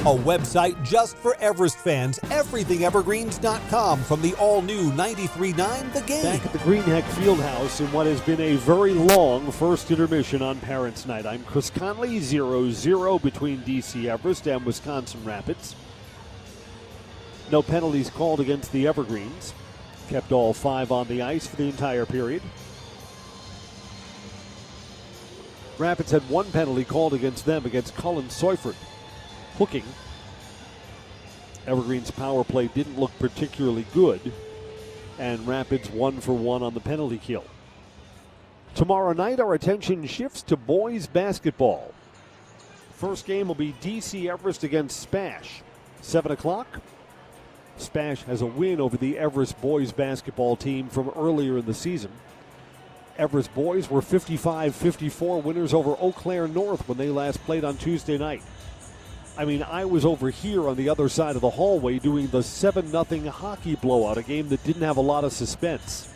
A website just for Everest fans, everythingevergreens.com from the all new 93.9 The Game. Back at the Greenheck Fieldhouse in what has been a very long first intermission on Parents' Night. I'm Chris Conley, 0 0 between DC Everest and Wisconsin Rapids. No penalties called against the Evergreens. Kept all five on the ice for the entire period. Rapids had one penalty called against them against Cullen Seufert hooking. Evergreen's power play didn't look particularly good, and Rapids one for one on the penalty kill. Tomorrow night, our attention shifts to boys basketball. First game will be DC Everest against Spash. 7 o'clock. Spash has a win over the Everest boys basketball team from earlier in the season. Everest boys were 55 54 winners over Eau Claire North when they last played on Tuesday night. I mean, I was over here on the other side of the hallway doing the 7 0 hockey blowout, a game that didn't have a lot of suspense.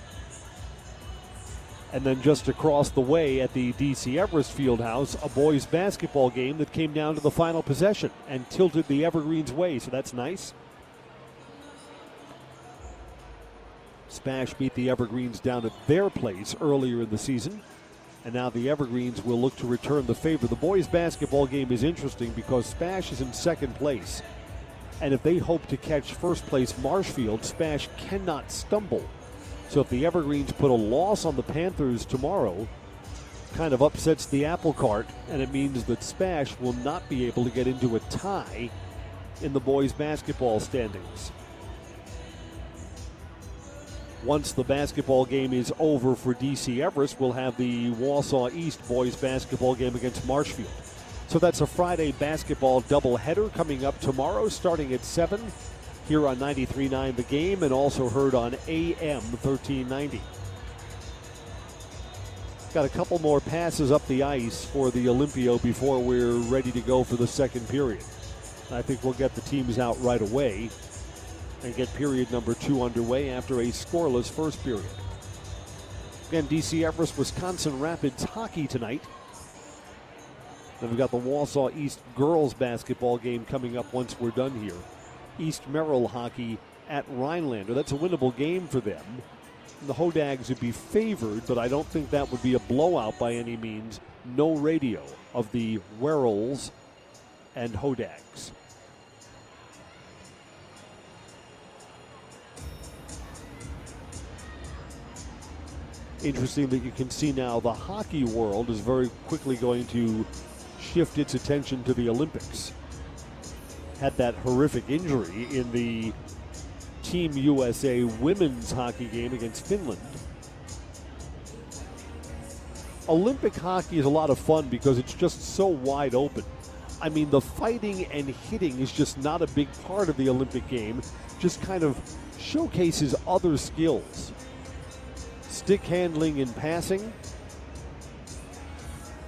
And then just across the way at the DC Everest Fieldhouse, a boys basketball game that came down to the final possession and tilted the Evergreens' way, so that's nice. Spash beat the Evergreens down at their place earlier in the season. And now the Evergreens will look to return the favor. The boys' basketball game is interesting because Spash is in second place. And if they hope to catch first place Marshfield, Spash cannot stumble. So if the Evergreens put a loss on the Panthers tomorrow, kind of upsets the apple cart, and it means that Spash will not be able to get into a tie in the boys' basketball standings once the basketball game is over for DC Everest, we'll have the Wausau East boys basketball game against Marshfield. So that's a Friday basketball doubleheader coming up tomorrow, starting at 7 here on 93.9 The Game and also heard on AM 1390. Got a couple more passes up the ice for the Olympia before we're ready to go for the second period. I think we'll get the teams out right away and get period number two underway after a scoreless first period. Again, DC Everest, Wisconsin Rapids hockey tonight. Then we've got the Wausau East girls basketball game coming up once we're done here. East Merrill hockey at Rhinelander. That's a winnable game for them. The Hodags would be favored, but I don't think that would be a blowout by any means. No radio of the Werrolls and Hodags. Interesting that you can see now the hockey world is very quickly going to shift its attention to the Olympics. Had that horrific injury in the Team USA women's hockey game against Finland. Olympic hockey is a lot of fun because it's just so wide open. I mean, the fighting and hitting is just not a big part of the Olympic game, just kind of showcases other skills stick handling and passing.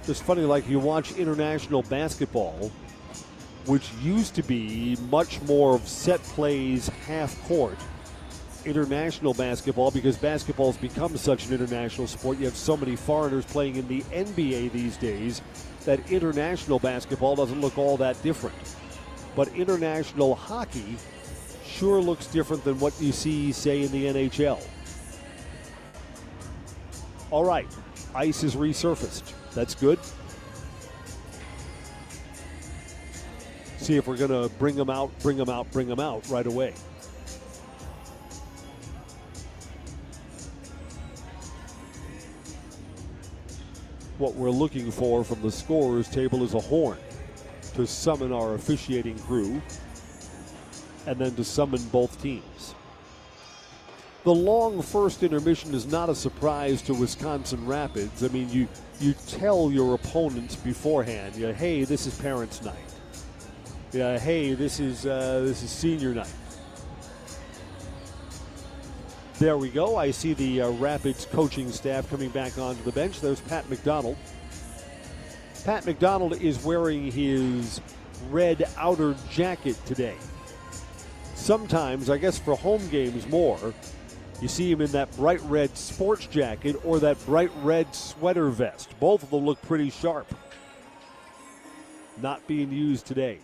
Just funny, like you watch international basketball, which used to be much more of set plays, half court. International basketball, because basketball has become such an international sport, you have so many foreigners playing in the NBA these days that international basketball doesn't look all that different. But international hockey sure looks different than what you see, say, in the NHL. All right, ice is resurfaced. That's good. See if we're going to bring them out, bring them out, bring them out right away. What we're looking for from the scorers table is a horn to summon our officiating crew and then to summon both teams. The long first intermission is not a surprise to Wisconsin Rapids. I mean, you you tell your opponents beforehand, you know, hey, this is parents' night. Yeah, hey, this is uh, this is senior night. There we go. I see the uh, Rapids coaching staff coming back onto the bench. There's Pat McDonald. Pat McDonald is wearing his red outer jacket today. Sometimes, I guess for home games more, you see him in that bright red sports jacket or that bright red sweater vest. Both of them look pretty sharp. Not being used today.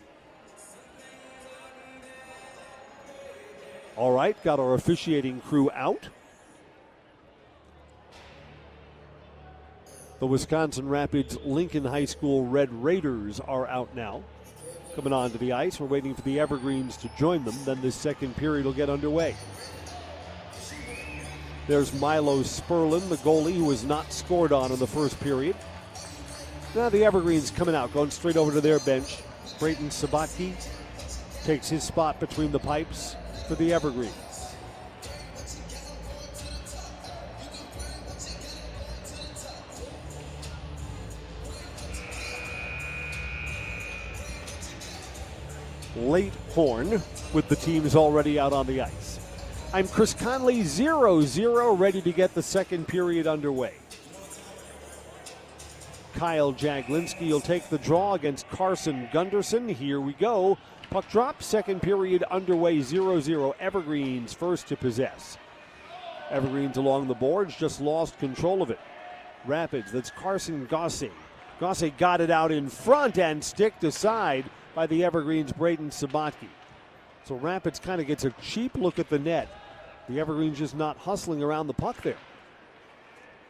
All right, got our officiating crew out. The Wisconsin Rapids Lincoln High School Red Raiders are out now. Coming onto the ice, we're waiting for the Evergreens to join them. Then this second period will get underway. There's Milo Sperlin, the goalie who was not scored on in the first period. Now the Evergreens coming out, going straight over to their bench. Brayden Sabatke takes his spot between the pipes for the Evergreens. late horn with the teams already out on the ice. I'm Chris Conley, 0 0, ready to get the second period underway. Kyle Jaglinski will take the draw against Carson Gunderson. Here we go. Puck drop, second period underway, 0 0. Evergreens first to possess. Evergreens along the boards just lost control of it. Rapids, that's Carson Gosse. Gosse got it out in front and sticked aside by the Evergreens' Braden Sabatke. So Rapids kind of gets a cheap look at the net. The Evergreens just not hustling around the puck there.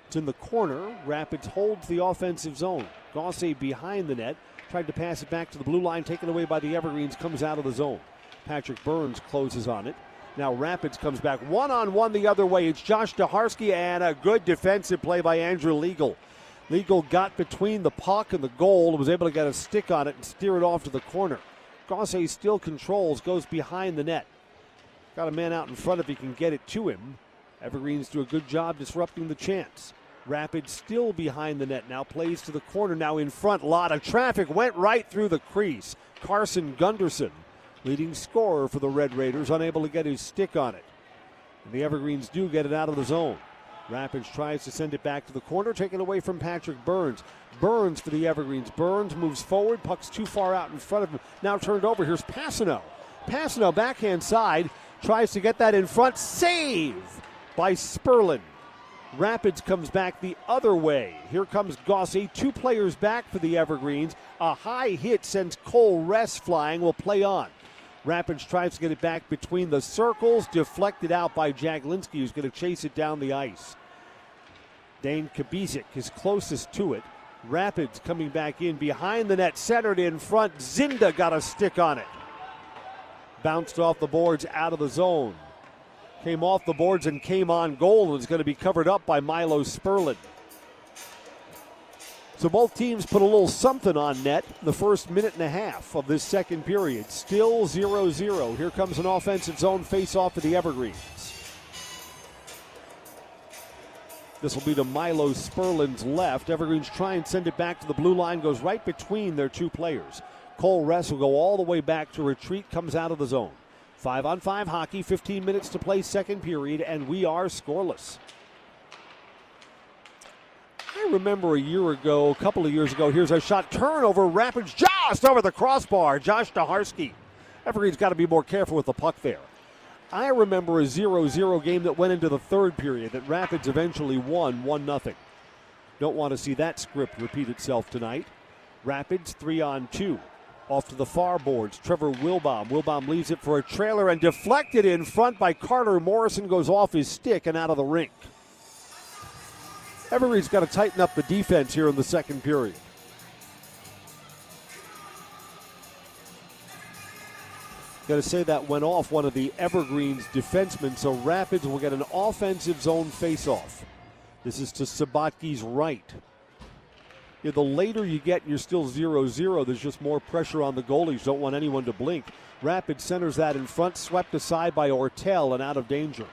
It's in the corner. Rapids holds the offensive zone. Gosse behind the net. Tried to pass it back to the blue line, taken away by the Evergreens, comes out of the zone. Patrick Burns closes on it. Now Rapids comes back one on one the other way. It's Josh Daharski and a good defensive play by Andrew Legal. Legal got between the puck and the goal and was able to get a stick on it and steer it off to the corner. Gosse still controls, goes behind the net. Got a man out in front if he can get it to him. Evergreens do a good job disrupting the chance. Rapid still behind the net now, plays to the corner now in front. Lot of traffic went right through the crease. Carson Gunderson, leading scorer for the Red Raiders, unable to get his stick on it. And the Evergreens do get it out of the zone. Rapids tries to send it back to the corner, taken away from Patrick Burns. Burns for the Evergreens. Burns moves forward, puck's too far out in front of him. Now turned over. Here's Passano. Passano, backhand side, tries to get that in front. Save by Sperlin. Rapids comes back the other way. Here comes Gosse. Two players back for the Evergreens. A high hit sends Cole Ress flying. Will play on. Rapids tries to get it back between the circles, deflected out by Jaglinski, who's going to chase it down the ice. Dane Kabizik is closest to it. Rapids coming back in behind the net, centered in front. Zinda got a stick on it. Bounced off the boards out of the zone. Came off the boards and came on goal and is going to be covered up by Milo Sperlin. So both teams put a little something on net the first minute and a half of this second period. Still 0 0. Here comes an offensive zone face off for the Evergreens. This will be to Milo Sperlin's left. Evergreens try and send it back to the blue line, goes right between their two players. Cole Ress will go all the way back to retreat, comes out of the zone. Five on five hockey, 15 minutes to play second period, and we are scoreless. I remember a year ago, a couple of years ago, here's a shot turnover, Rapids just over the crossbar. Josh Daharski. Evergreen's got to be more careful with the puck there. I remember a 0 0 game that went into the third period that Rapids eventually won 1 0. Don't want to see that script repeat itself tonight. Rapids 3 on 2. Off to the far boards, Trevor Wilbaum. Wilbaum leaves it for a trailer and deflected in front by Carter Morrison, goes off his stick and out of the rink. Evergreens got to tighten up the defense here in the second period. Got to say that went off one of the Evergreens defensemen, so Rapids will get an offensive zone faceoff. This is to Sabatke's right. The later you get, you're still 0 0. There's just more pressure on the goalies. Don't want anyone to blink. Rapid centers that in front, swept aside by Ortel and out of danger.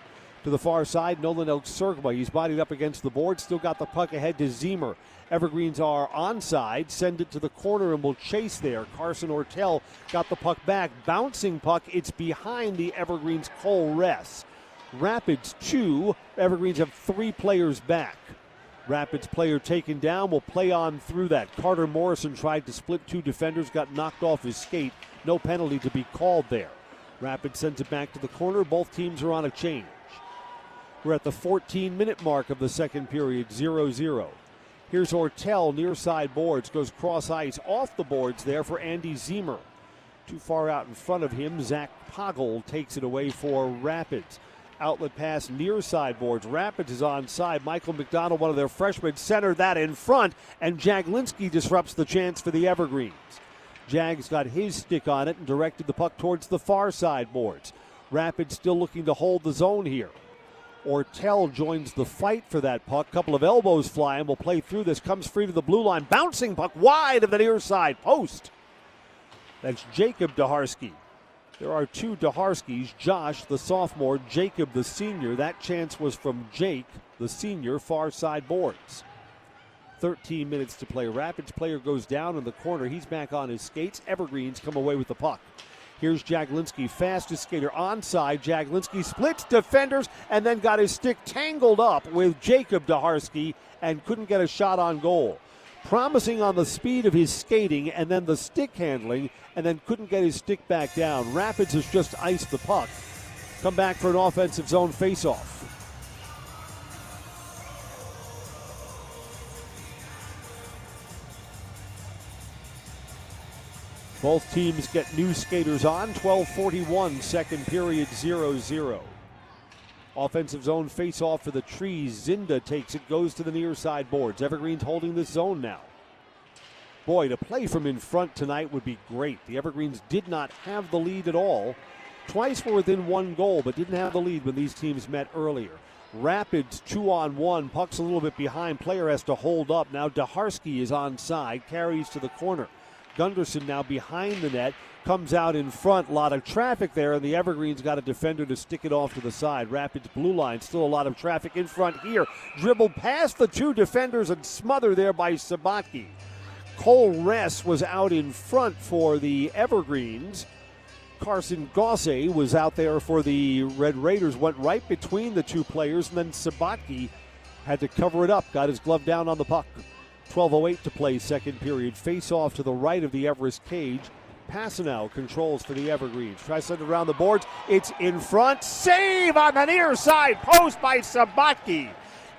To the far side, Nolan Elksergma. He's bodied up against the board. Still got the puck ahead to Zemer. Evergreens are onside. Send it to the corner and will chase there. Carson Ortel got the puck back. Bouncing puck. It's behind the Evergreens Cole Ress. Rapids two. Evergreens have three players back. Rapids player taken down will play on through that. Carter Morrison tried to split two defenders, got knocked off his skate. No penalty to be called there. Rapids sends it back to the corner. Both teams are on a change. We're at the 14 minute mark of the second period, 0 0. Here's Ortel near side boards, goes cross ice off the boards there for Andy Zemer. Too far out in front of him, Zach Poggle takes it away for Rapids. Outlet pass near sideboards. Rapids is onside. Michael McDonald, one of their freshmen, centered that in front, and Jaglinski disrupts the chance for the Evergreens. Jags got his stick on it and directed the puck towards the far sideboards. Rapids still looking to hold the zone here. Ortel joins the fight for that puck. Couple of elbows fly and will play through this. Comes free to the blue line. Bouncing puck wide of the near side post. That's Jacob Daharsky. There are two Daharskis, Josh, the sophomore, Jacob, the senior. That chance was from Jake, the senior, far side boards. 13 minutes to play. Rapids player goes down in the corner. He's back on his skates. Evergreens come away with the puck. Here's Jaglinski, fastest skater onside. Jaglinski splits defenders and then got his stick tangled up with Jacob Daharsky and couldn't get a shot on goal. Promising on the speed of his skating and then the stick handling, and then couldn't get his stick back down. Rapids has just iced the puck. Come back for an offensive zone faceoff. Both teams get new skaters on. 12:41, second period, 0-0. Offensive zone face-off for the Trees. Zinda takes it, goes to the near side boards. Evergreen's holding this zone now. Boy, to play from in front tonight would be great. The Evergreens did not have the lead at all. Twice were within one goal, but didn't have the lead when these teams met earlier. Rapids two on one. Puck's a little bit behind. Player has to hold up. Now Daharsky is on side. Carries to the corner. Gunderson now behind the net, comes out in front. A lot of traffic there, and the Evergreens got a defender to stick it off to the side. Rapids blue line, still a lot of traffic in front here. Dribbled past the two defenders and smothered there by Sabatke. Cole Ress was out in front for the Evergreens. Carson Gosse was out there for the Red Raiders, went right between the two players, and then Sabatke had to cover it up, got his glove down on the puck. 12.08 to play, second period. Face off to the right of the Everest cage. Passano controls for the Evergreens. Tries to around the boards. It's in front. Save on the near side post by Sabatke.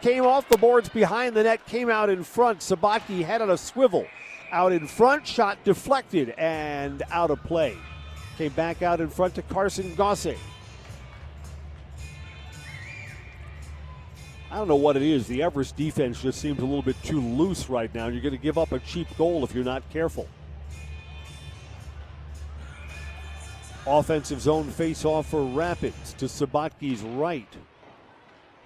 Came off the boards behind the net, came out in front. Sabatke had on a swivel. Out in front, shot deflected and out of play. Came back out in front to Carson Gosse. I don't know what it is. The Everest defense just seems a little bit too loose right now. You're going to give up a cheap goal if you're not careful. Offensive zone face off for Rapids to Sabatke's right.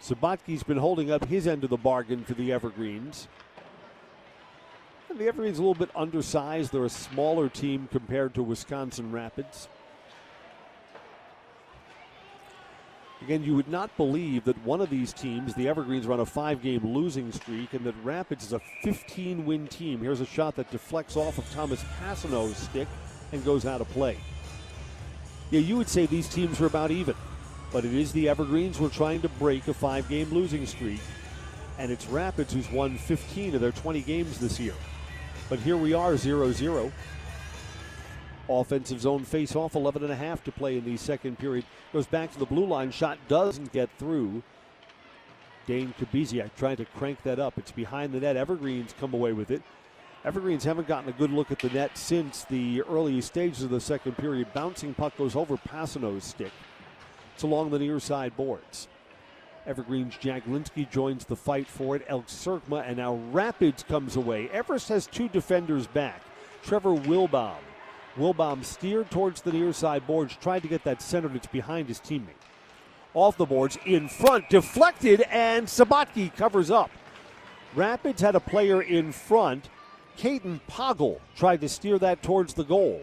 Sabatke's been holding up his end of the bargain for the Evergreens. And the Evergreens are a little bit undersized. They're a smaller team compared to Wisconsin Rapids. Again, you would not believe that one of these teams, the Evergreens, run a five game losing streak and that Rapids is a 15 win team. Here's a shot that deflects off of Thomas Passano's stick and goes out of play. Yeah, you would say these teams are about even, but it is the Evergreens who are trying to break a five game losing streak, and it's Rapids who's won 15 of their 20 games this year. But here we are, 0 0. Offensive zone face off, 11 and a half to play in the second period. Goes back to the blue line. Shot doesn't get through. Dane Kabiziak trying to crank that up. It's behind the net. Evergreens come away with it. Evergreens haven't gotten a good look at the net since the early stages of the second period. Bouncing puck goes over Passano's stick. It's along the near side boards. Evergreens Jaglinski joins the fight for it. Elk Serkma and now Rapids comes away. Everest has two defenders back. Trevor Wilbaum Wilbaum steered towards the near side boards, tried to get that centered. It's behind his teammate. Off the boards, in front, deflected, and Sabatke covers up. Rapids had a player in front. Caden Poggle tried to steer that towards the goal.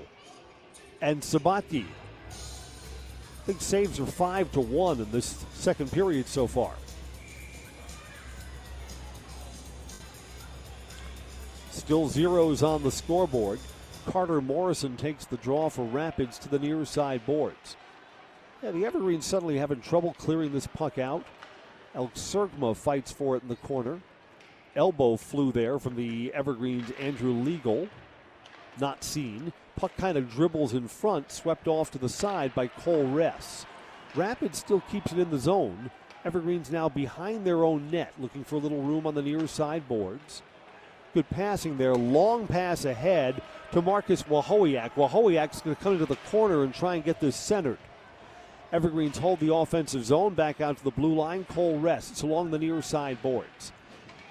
And Sabatke, I think saves are five to one in this second period so far. Still zeros on the scoreboard. Carter Morrison takes the draw for Rapids to the near side boards. Yeah, the Evergreens suddenly having trouble clearing this puck out. Elk Sergma fights for it in the corner. Elbow flew there from the Evergreens Andrew Legal. Not seen. Puck kind of dribbles in front, swept off to the side by Cole Ress. Rapids still keeps it in the zone. Evergreens now behind their own net, looking for a little room on the near side boards. Good passing there. Long pass ahead to Marcus Wahowiak. Wahowiak's going to come into the corner and try and get this centered. Evergreens hold the offensive zone back out to the blue line. Cole Ress along the near side boards.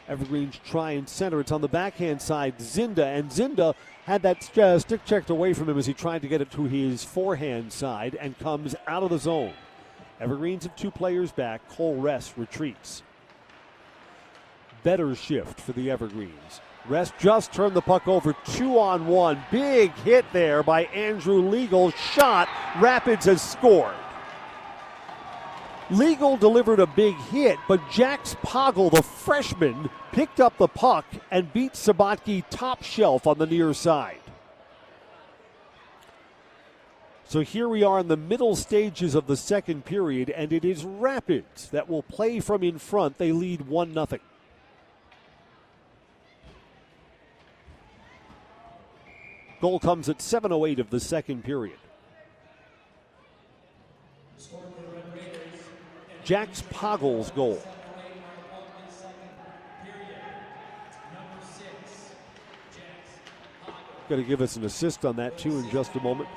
Evergreens try and center. It's on the backhand side. Zinda and Zinda had that uh, stick checked away from him as he tried to get it to his forehand side and comes out of the zone. Evergreens have two players back. Cole Ress, retreats. Better shift for the Evergreens. Ress just turned the puck over two on one. Big hit there by Andrew Legal. Shot. Rapids has scored. Legal delivered a big hit, but Jax Poggle, the freshman, picked up the puck and beat Sabatke top shelf on the near side. So here we are in the middle stages of the second period, and it is Rapids that will play from in front. They lead 1 0. Goal comes at 7.08 of the second period. Jax Poggle's goal. Going to give us an assist on that, too, in just a moment.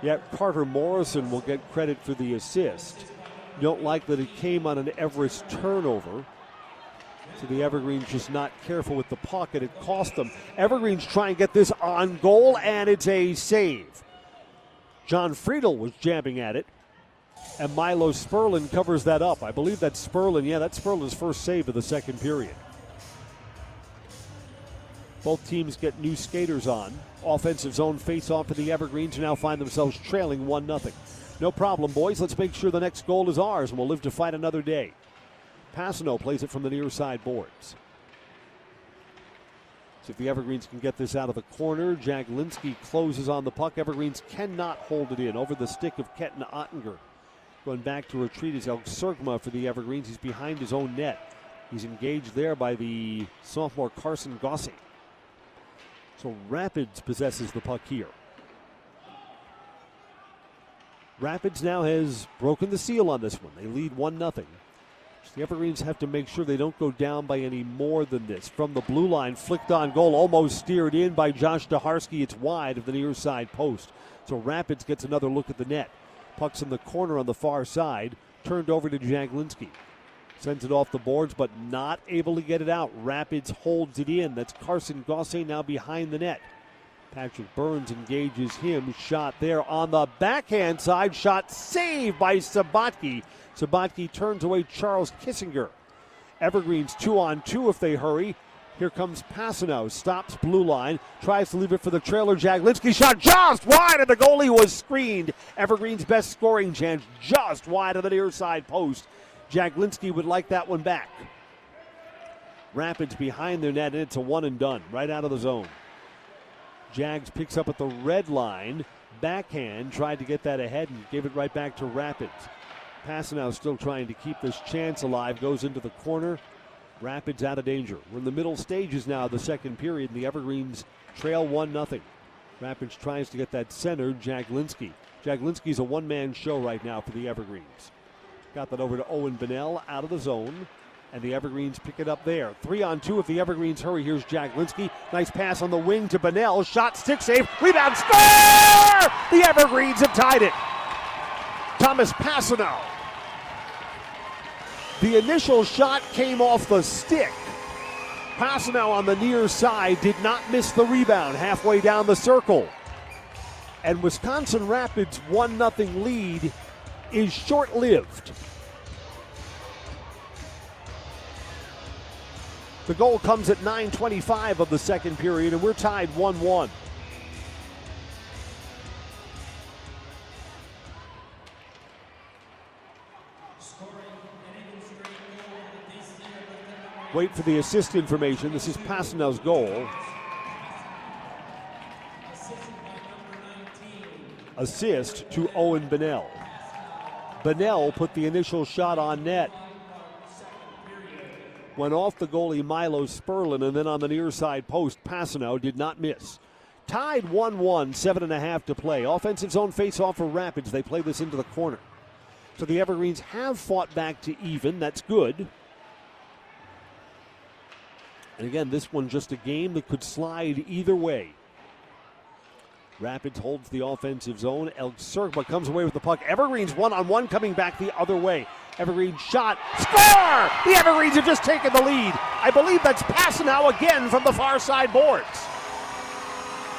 Yeah, Carter Morrison will get credit for the assist. Don't like that it came on an Everest turnover. So the Evergreens just not careful with the pocket. it cost them. Evergreens try and get this on goal, and it's a save. John Friedel was jabbing at it, and Milo Sperlin covers that up. I believe that's Sperlin. Yeah, that's Sperlin's first save of the second period. Both teams get new skaters on. Offensive zone face off for the Evergreens, who now find themselves trailing 1 0. No problem, boys. Let's make sure the next goal is ours, and we'll live to fight another day. Passano plays it from the near side boards. See if the Evergreens can get this out of the corner. Jaglinski closes on the puck. Evergreens cannot hold it in over the stick of Keaton Ottinger. Going back to retreat is El Surgma for the Evergreens. He's behind his own net. He's engaged there by the sophomore Carson Gossi. So Rapids possesses the puck here. Rapids now has broken the seal on this one. They lead 1 0. The Evergreens have to make sure they don't go down by any more than this. From the blue line, flicked on goal, almost steered in by Josh Daharsky. It's wide of the near side post. So Rapids gets another look at the net. Puck's in the corner on the far side, turned over to Jaglinski. Sends it off the boards, but not able to get it out. Rapids holds it in. That's Carson Gosse now behind the net. Patrick Burns engages him. Shot there on the backhand side. Shot saved by Sabatke. Sabatke turns away Charles Kissinger. Evergreens two on two if they hurry. Here comes Passano. Stops blue line. Tries to leave it for the trailer. Jaglinski shot just wide, and the goalie was screened. Evergreen's best scoring chance just wide of the near side post. Jaglinski would like that one back. Rapids behind their net, and it's a one and done right out of the zone. Jags picks up at the red line. Backhand tried to get that ahead and gave it right back to Rapids. Passano still trying to keep this chance alive. Goes into the corner. Rapids out of danger. We're in the middle stages now of the second period, and the Evergreens trail 1 0. Rapids tries to get that center, Jaglinski. Jaglinski's a one man show right now for the Evergreens. Got that over to Owen Bennell out of the zone, and the Evergreens pick it up there. Three on two if the Evergreens hurry. Here's Jaglinski. Nice pass on the wing to Bennell. Shot, stick save, rebound, score! The Evergreens have tied it. Thomas Passano the initial shot came off the stick. Passano on the near side did not miss the rebound halfway down the circle. And Wisconsin Rapids' 1 0 lead is short lived. The goal comes at 9.25 of the second period, and we're tied 1 1. Wait for the assist information. This is Passano's goal. Assist to Owen Bennell. Bennell put the initial shot on net. Went off the goalie Milo Sperlin, and then on the near side post, Passano did not miss. Tied 1 1, seven and a half to play. Offensive zone face off for Rapids. They play this into the corner. So the Evergreens have fought back to even. That's good. And again, this one just a game that could slide either way. Rapids holds the offensive zone. El Serba comes away with the puck. Evergreens one on one coming back the other way. Evergreen shot. Score! The Evergreens have just taken the lead. I believe that's Passano again from the far side boards.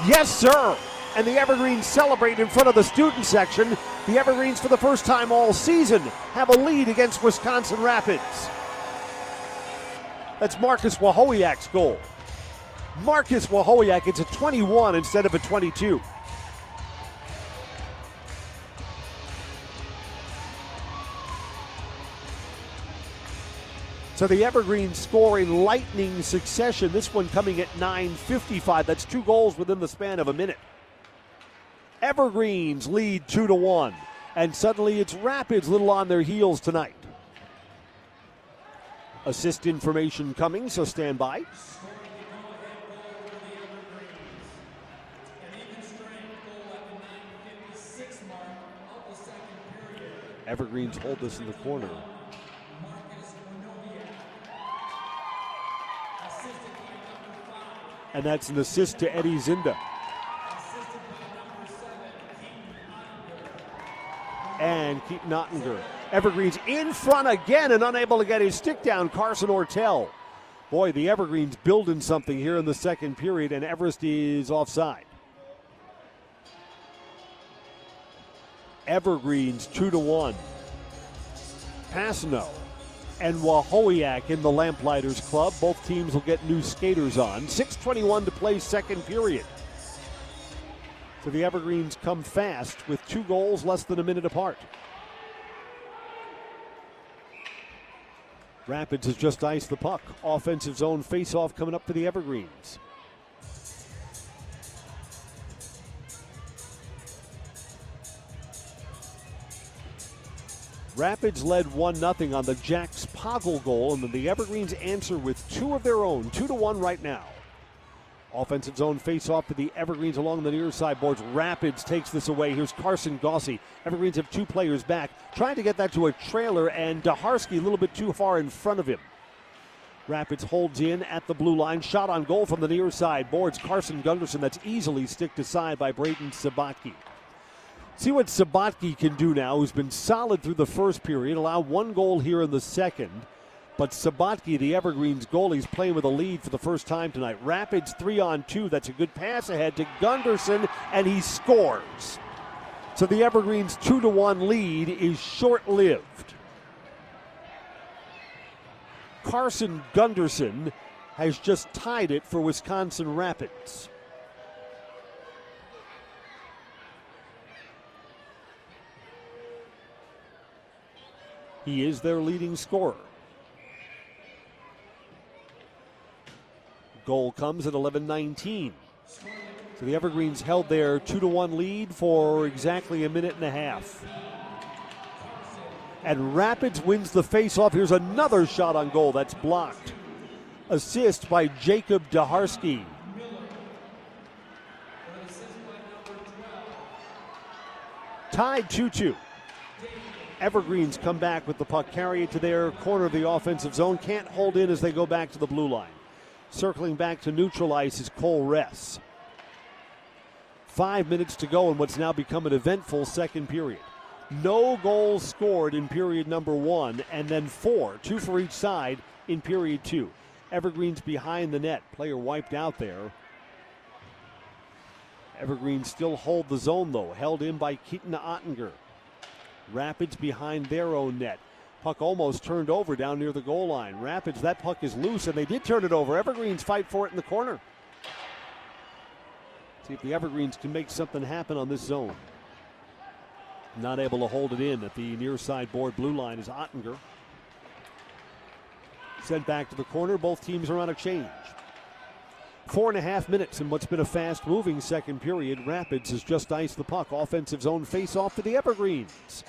Yes, sir. And the Evergreens celebrate in front of the student section. The Evergreens, for the first time all season, have a lead against Wisconsin Rapids. That's Marcus Wahowiak's goal. Marcus Wahowiak, it's a 21 instead of a 22. So the Evergreens score in lightning succession. This one coming at 9:55. That's two goals within the span of a minute. Evergreens lead two to one, and suddenly it's Rapids little on their heels tonight. Assist information coming, so stand by. Evergreens hold this in the corner. And that's an assist to Eddie Zinda. And Keaton Ottinger. Evergreens in front again and unable to get his stick down. Carson Ortel. Boy, the Evergreens building something here in the second period, and Everest is offside. Evergreens two to one. Passano and Wahowiak in the Lamplighters Club. Both teams will get new skaters on. 6.21 to play, second period. So the Evergreens come fast with two goals less than a minute apart. Rapids has just iced the puck. Offensive zone face-off coming up for the Evergreens. Rapids led 1 0 on the Jax Poggle goal, and then the Evergreens answer with two of their own, 2 to 1 right now. Offensive zone face off to the Evergreens along the near side boards. Rapids takes this away. Here's Carson Gossi. Evergreens have two players back, trying to get that to a trailer, and Daharski a little bit too far in front of him. Rapids holds in at the blue line. Shot on goal from the near side. Boards Carson Gunderson. That's easily sticked aside by Braden Sabatke. See what Sabatke can do now, who's been solid through the first period, allow one goal here in the second. But Sabatke, the Evergreens goalie, is playing with a lead for the first time tonight. Rapids three on two. That's a good pass ahead to Gunderson, and he scores. So the Evergreens two to one lead is short lived. Carson Gunderson has just tied it for Wisconsin Rapids. He is their leading scorer. Goal comes at 11 19. So the Evergreens held their 2 to 1 lead for exactly a minute and a half. And Rapids wins the faceoff. Here's another shot on goal that's blocked. Assist by Jacob Daharski. Tied 2 2. Evergreens come back with the puck, carry it to their corner of the offensive zone. Can't hold in as they go back to the blue line. Circling back to neutralize is Cole Ress. Five minutes to go in what's now become an eventful second period. No goals scored in period number one, and then four, two for each side in period two. Evergreens behind the net. Player wiped out there. Evergreens still hold the zone, though, held in by Keaton Ottinger. Rapids behind their own net. Puck almost turned over down near the goal line. Rapids, that puck is loose, and they did turn it over. Evergreens fight for it in the corner. See if the Evergreens can make something happen on this zone. Not able to hold it in at the near side board blue line is Ottinger. Sent back to the corner. Both teams are on a change. Four and a half minutes in what's been a fast moving second period. Rapids has just iced the puck. Offensive zone face off to the Evergreens.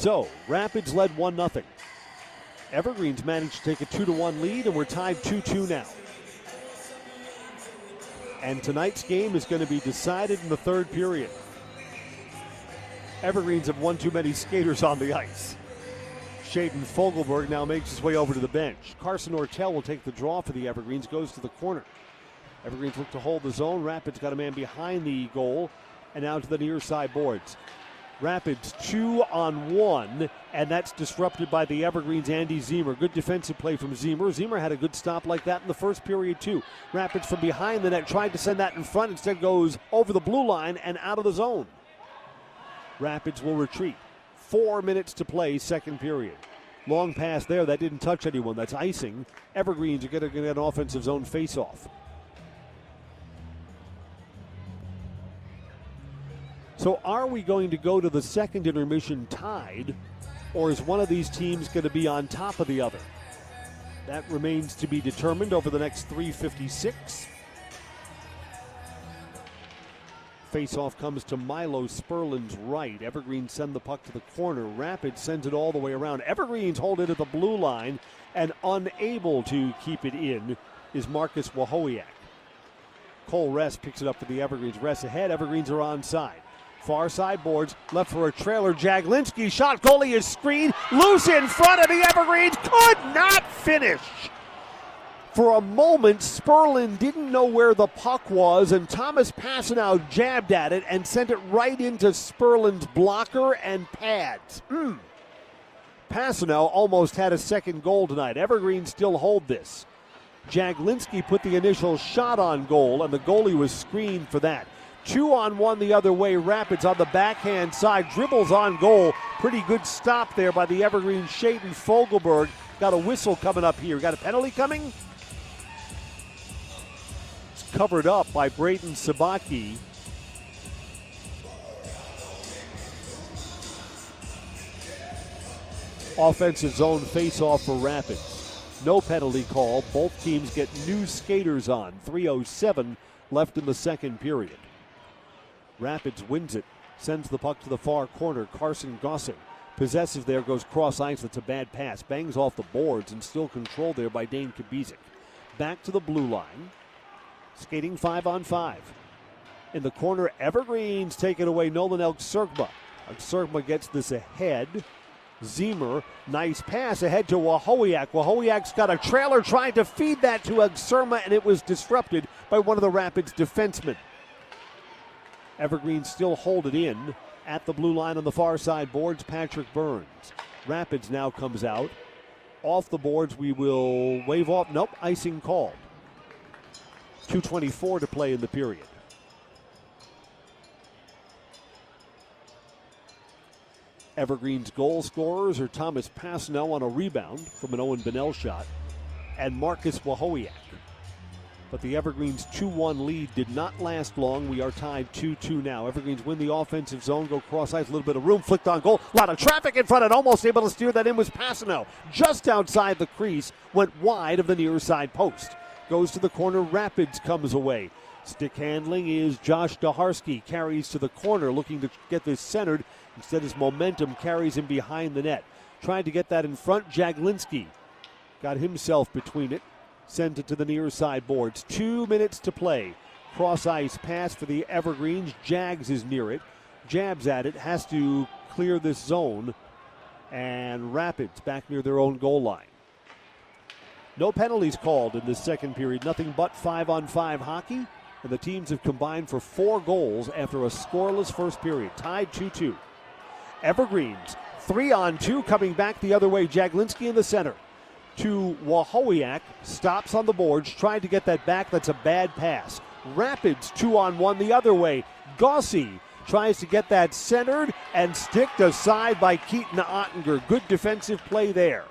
So, Rapids led 1 0. Evergreens managed to take a 2 1 lead, and we're tied 2 2 now. And tonight's game is going to be decided in the third period. Evergreens have one too many skaters on the ice. Shaden Fogelberg now makes his way over to the bench. Carson Ortel will take the draw for the Evergreens, goes to the corner. Evergreens look to hold the zone. Rapids got a man behind the goal and out to the near side boards. Rapids two on one, and that's disrupted by the Evergreens' Andy Zemer. Good defensive play from Zemer. Zemer had a good stop like that in the first period, too. Rapids from behind the net tried to send that in front, instead goes over the blue line and out of the zone. Rapids will retreat. Four minutes to play, second period. Long pass there, that didn't touch anyone. That's icing. Evergreens are going to get an offensive zone face-off. So are we going to go to the second intermission tied, or is one of these teams going to be on top of the other? That remains to be determined over the next 356. Face-off comes to Milo Sperlin's right. Evergreen send the puck to the corner. Rapid sends it all the way around. Evergreens hold it at the blue line, and unable to keep it in is Marcus Wahowiak. Cole Ress picks it up for the Evergreens. Ress ahead. Evergreens are on side. Far side boards, left for a trailer. Jaglinski shot, goalie is screened, loose in front of the Evergreens, could not finish. For a moment, Sperlin didn't know where the puck was, and Thomas Passano jabbed at it and sent it right into Sperlin's blocker and pads. Mm. Passano almost had a second goal tonight. Evergreen still hold this. Jaglinski put the initial shot on goal, and the goalie was screened for that. Two on one the other way. Rapids on the backhand side. Dribbles on goal. Pretty good stop there by the Evergreen Shaden Fogelberg. Got a whistle coming up here. Got a penalty coming? It's covered up by Brayden Sabatke. Offensive zone face off for Rapids. No penalty call. Both teams get new skaters on. 307 left in the second period. Rapids wins it, sends the puck to the far corner. Carson Gossing possesses there, goes cross ice. That's a bad pass. Bangs off the boards and still controlled there by Dane Kabizik. Back to the blue line. Skating five on five. In the corner, Evergreens take it away. Nolan Elk Serkma. Serkma gets this ahead. Zemer, nice pass ahead to Wahowiak. Wahowiak's got a trailer trying to feed that to Agsurma, and it was disrupted by one of the Rapids defensemen. Evergreen still hold it in at the blue line on the far side boards. Patrick Burns. Rapids now comes out. Off the boards, we will wave off. Nope, icing called. 2.24 to play in the period. Evergreen's goal scorers are Thomas Passano on a rebound from an Owen Bennell shot and Marcus Wahowiak. But the Evergreens 2 1 lead did not last long. We are tied 2 2 now. Evergreens win the offensive zone, go cross ice, a little bit of room, flicked on goal. A lot of traffic in front, and almost able to steer that in was Passano. Just outside the crease, went wide of the near side post. Goes to the corner, Rapids comes away. Stick handling is Josh Daharsky. Carries to the corner, looking to get this centered. Instead, his momentum carries him behind the net. Trying to get that in front, Jaglinski got himself between it sends it to the near side boards. Two minutes to play. Cross ice pass for the Evergreens. Jags is near it. Jabs at it. Has to clear this zone. And Rapids back near their own goal line. No penalties called in this second period. Nothing but five on five hockey. And the teams have combined for four goals after a scoreless first period. Tied 2 2. Evergreens, three on two, coming back the other way. Jaglinski in the center to Wahowiak. Stops on the boards, trying to get that back. That's a bad pass. Rapids two on one the other way. Gossi tries to get that centered and sticked aside by Keaton Ottinger. Good defensive play there.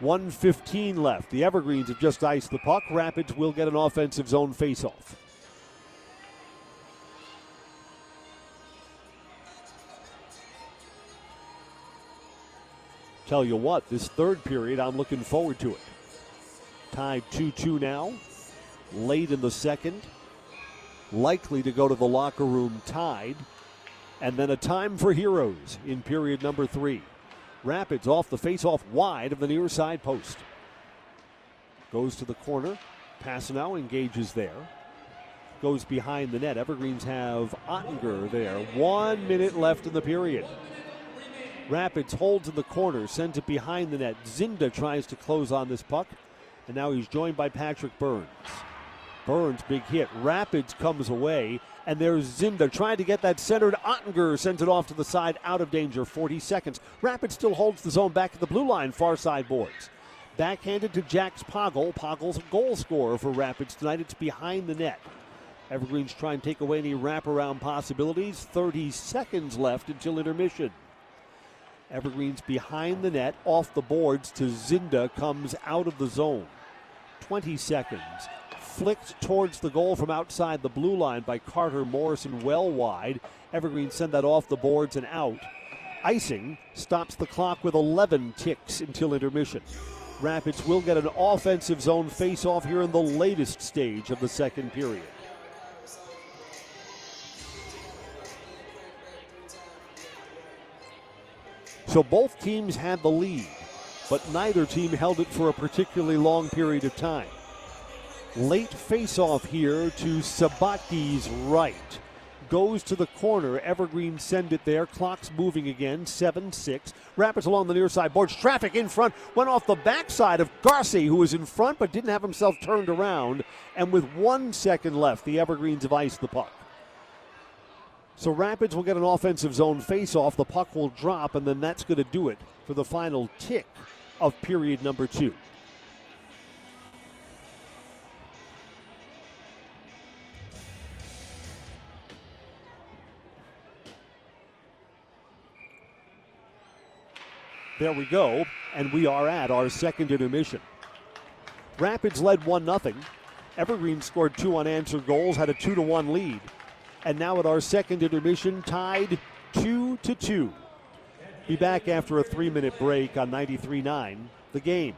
115 left. The Evergreens have just iced the puck. Rapids will get an offensive zone faceoff. Tell you what, this third period, I'm looking forward to it. Tied 2 2 now, late in the second. Likely to go to the locker room tied. And then a time for heroes in period number three. Rapids off the face off wide of the near side post. Goes to the corner. Passano engages there. Goes behind the net. Evergreens have Ottinger there. One minute left in the period. Rapids holds in the corner, sends it behind the net. Zinda tries to close on this puck, and now he's joined by Patrick Burns. Burns, big hit. Rapids comes away, and there's Zinda trying to get that centered. Ottinger sends it off to the side, out of danger. 40 seconds. Rapids still holds the zone back at the blue line, far side boards. Backhanded to Jax Poggle. Poggle's a goal scorer for Rapids tonight. It's behind the net. Evergreens try and take away any wraparound possibilities. 30 seconds left until intermission. Evergreens behind the net, off the boards to Zinda, comes out of the zone. 20 seconds. Flicked towards the goal from outside the blue line by Carter Morrison, well wide. Evergreens send that off the boards and out. Icing stops the clock with 11 ticks until intermission. Rapids will get an offensive zone face off here in the latest stage of the second period. So both teams had the lead, but neither team held it for a particularly long period of time. Late face-off here to Sabatke's right. Goes to the corner. Evergreen send it there. Clock's moving again. 7 6. Rapids along the near side boards. Traffic in front. Went off the backside of Garcia, who was in front but didn't have himself turned around. And with one second left, the Evergreens have iced the puck. So Rapids will get an offensive zone face-off. The puck will drop, and then that's going to do it for the final tick of period number two. There we go, and we are at our second intermission. Rapids led 1 0. Evergreen scored two unanswered goals, had a 2 to 1 lead. And now at our second intermission, tied 2 to 2. Be back after a three minute break on 93 9, the game.